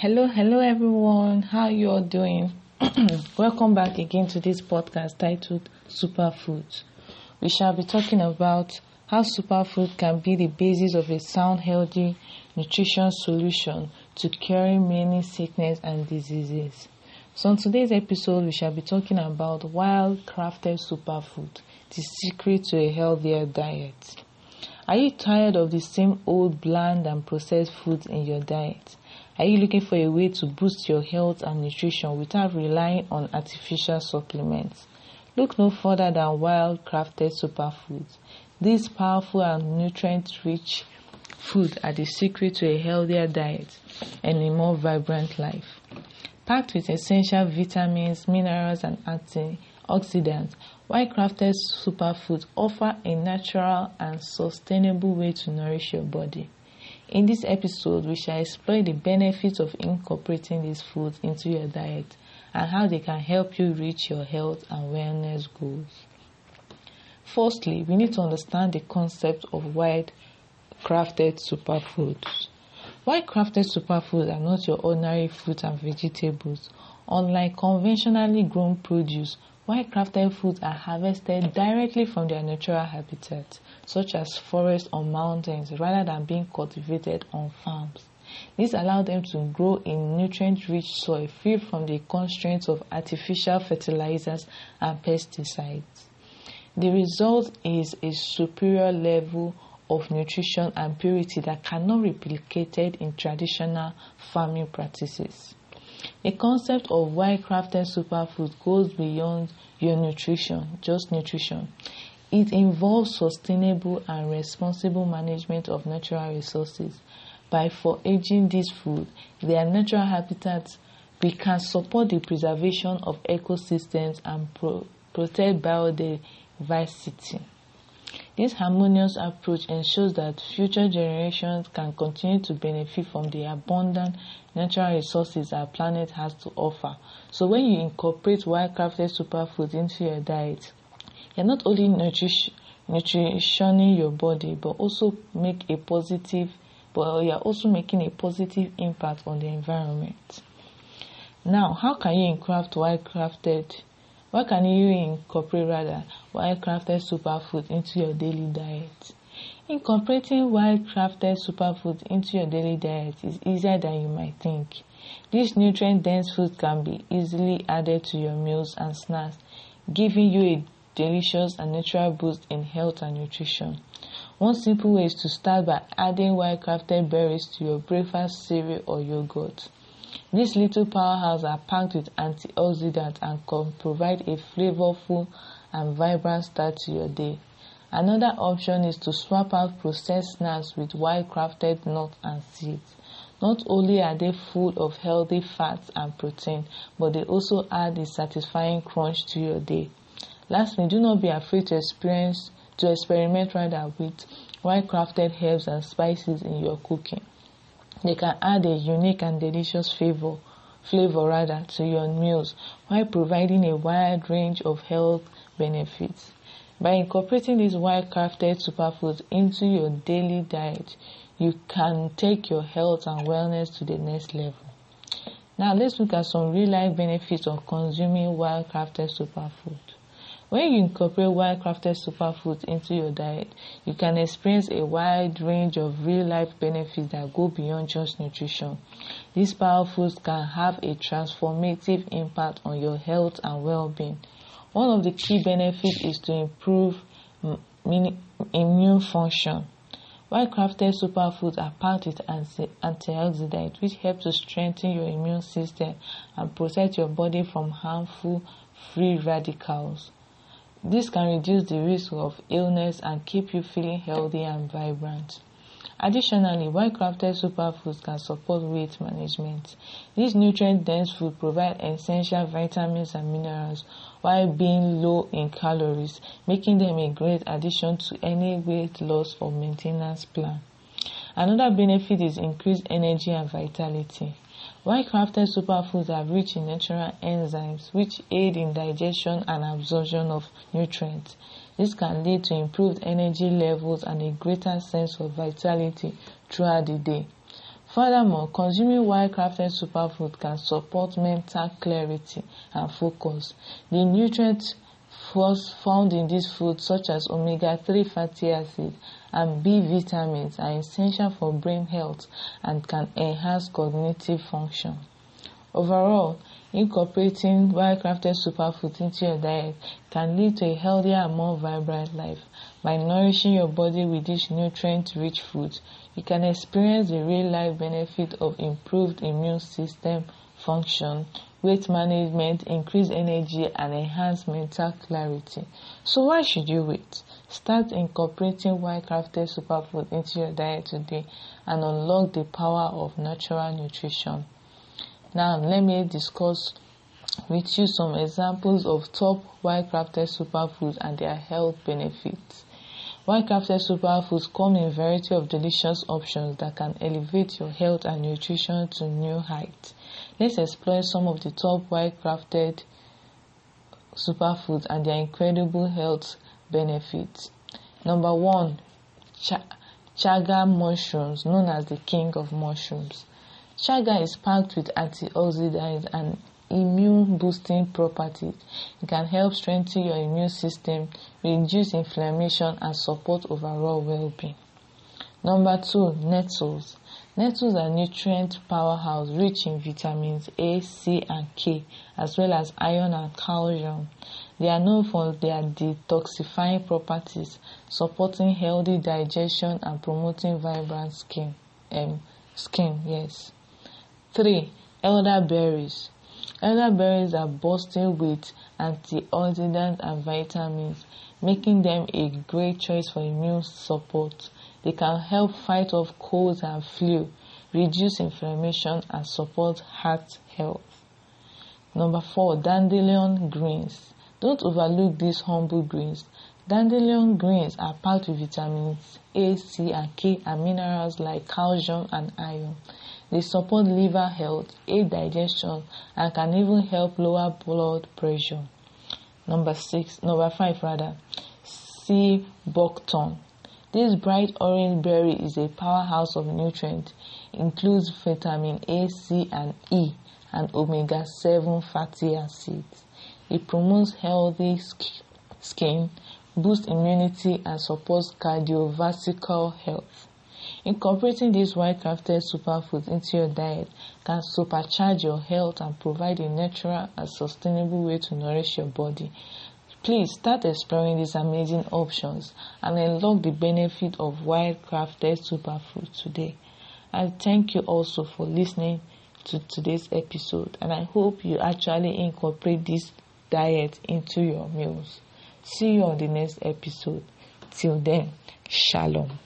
Hello, hello everyone. How you all doing? Welcome back again to this podcast titled Superfoods. We shall be talking about how superfood can be the basis of a sound, healthy nutrition solution to curing many sickness and diseases. So, in today's episode, we shall be talking about wild crafted superfood, the secret to a healthier diet. Are you tired of the same old bland and processed foods in your diet? Are you looking for a way to boost your health and nutrition without relying on artificial supplements? Look no further than wild crafted superfoods. These powerful and nutrient rich foods are the secret to a healthier diet and a more vibrant life. Packed with essential vitamins, minerals, and antioxidants, wild crafted superfoods offer a natural and sustainable way to nourish your body. In this episode, we shall explore the benefits of incorporating these foods into your diet and how they can help you reach your health and wellness goals. Firstly, we need to understand the concept of wild crafted superfoods. Wild crafted superfoods are not your ordinary fruits and vegetables. Unlike conventionally grown produce, wild crafted foods are harvested directly from their natural habitat, such as forests or mountains, rather than being cultivated on farms. This allows them to grow in nutrient rich soil free from the constraints of artificial fertilizers and pesticides. The result is a superior level of nutrition and purity that cannot be replicated in traditional farming practices. The concept of wild crafted superfood goes beyond your nutrition, just nutrition. It involves sustainable and responsible management of natural resources. By foraging this food, their natural habitats, we can support the preservation of ecosystems and pro- protect biodiversity. This harmonious approach ensures that future generations can continue to benefit from the abundant natural resources our planet has to offer. So when you incorporate well-crafted superfoods into your diet, you're not only nutrition, nutritioning your body, but also make a positive, but you're also making a positive impact on the environment. Now, how can you craft well-crafted what can you incorporate rather wild crafted superfood into your daily diet? Incorporating wild crafted superfood into your daily diet is easier than you might think. This nutrient dense food can be easily added to your meals and snacks, giving you a delicious and natural boost in health and nutrition. One simple way is to start by adding wild crafted berries to your breakfast cereal or yogurt. These little powerhouses are packed with antioxidants and can provide a flavorful and vibrant start to your day. Another option is to swap out processed snacks with wild crafted nuts and seeds. Not only are they full of healthy fats and protein, but they also add a satisfying crunch to your day. Lastly, do not be afraid to experience to experiment rather with wild crafted herbs and spices in your cooking. They can add a unique and delicious flavor, flavor rather, to your meals while providing a wide range of health benefits. By incorporating these wild crafted superfoods into your daily diet, you can take your health and wellness to the next level. Now let's look at some real life benefits of consuming wild crafted superfood. When you incorporate wild crafted superfoods into your diet, you can experience a wide range of real life benefits that go beyond just nutrition. These powerful foods can have a transformative impact on your health and well being. One of the key benefits is to improve immune function. Wild crafted superfoods are packed with antioxidants which help to strengthen your immune system and protect your body from harmful free radicals. This can reduce the risk of illness and keep you feeling healthy and vibrant. Additionally, well-crafted superfoods can support weight management. These nutrient-dense foods provide essential vitamins and minerals while being low in calories, making them a great addition to any weight loss or maintenance plan. Another benefit is increased energy and vitality. Well-crafted superfoods are rich in natural enzymes which aid in digestion and absorption of nutrients. This can lead to improved energy levels and a greater sense of vitality throughout the day. Furthermore, consuming well-crafted superfood can support mental clarity and focus. The nutrients found in these foods, such as omega-3 fatty acids and B vitamins, are essential for brain health and can enhance cognitive function. Overall, incorporating well-crafted superfoods into your diet can lead to a healthier and more vibrant life. By nourishing your body with these nutrient-rich foods, you can experience the real-life benefit of improved immune system function, weight management, increased energy, and enhanced mental clarity. So why should you wait? Start incorporating well-crafted superfood into your diet today and unlock the power of natural nutrition. Now, let me discuss with you some examples of top well-crafted superfoods and their health benefits. Well-crafted superfoods come in a variety of delicious options that can elevate your health and nutrition to new heights. Let's explore some of the top well-crafted superfoods and their incredible health benefits. Number one, ch- chaga mushrooms, known as the king of mushrooms. Chaga is packed with antioxidants and immune boosting properties. It can help strengthen your immune system, reduce inflammation, and support overall well being. Number two, nettles. Nettles are nutrient powerhouse rich in vitamins A, C, and K, as well as iron and calcium. They are known for their detoxifying properties, supporting healthy digestion and promoting vibrant skin. Um, skin, yes. Three, elderberries. Elderberries are bursting with antioxidants and vitamins, making them a great choice for immune support. They can help fight off colds and flu, reduce inflammation, and support heart health. Number four, dandelion greens. Don't overlook these humble greens. Dandelion greens are packed with vitamins A, C, and K and minerals like calcium and iron. They support liver health, aid digestion, and can even help lower blood pressure. Number six, number five rather, sea buckthorn. This bright orange berry is a powerhouse of nutrients, includes vitamin A, C, and E, and omega-7 fatty acids. It promotes healthy skin, boosts immunity, and supports cardiovascular health. Incorporating these well-crafted superfoods into your diet can supercharge your health and provide a natural and sustainable way to nourish your body. Please start exploring these amazing options and unlock the benefit of well-crafted superfoods today. I thank you also for listening to today's episode and I hope you actually incorporate this diet into your meals. See you on the next episode. Till then, shalom.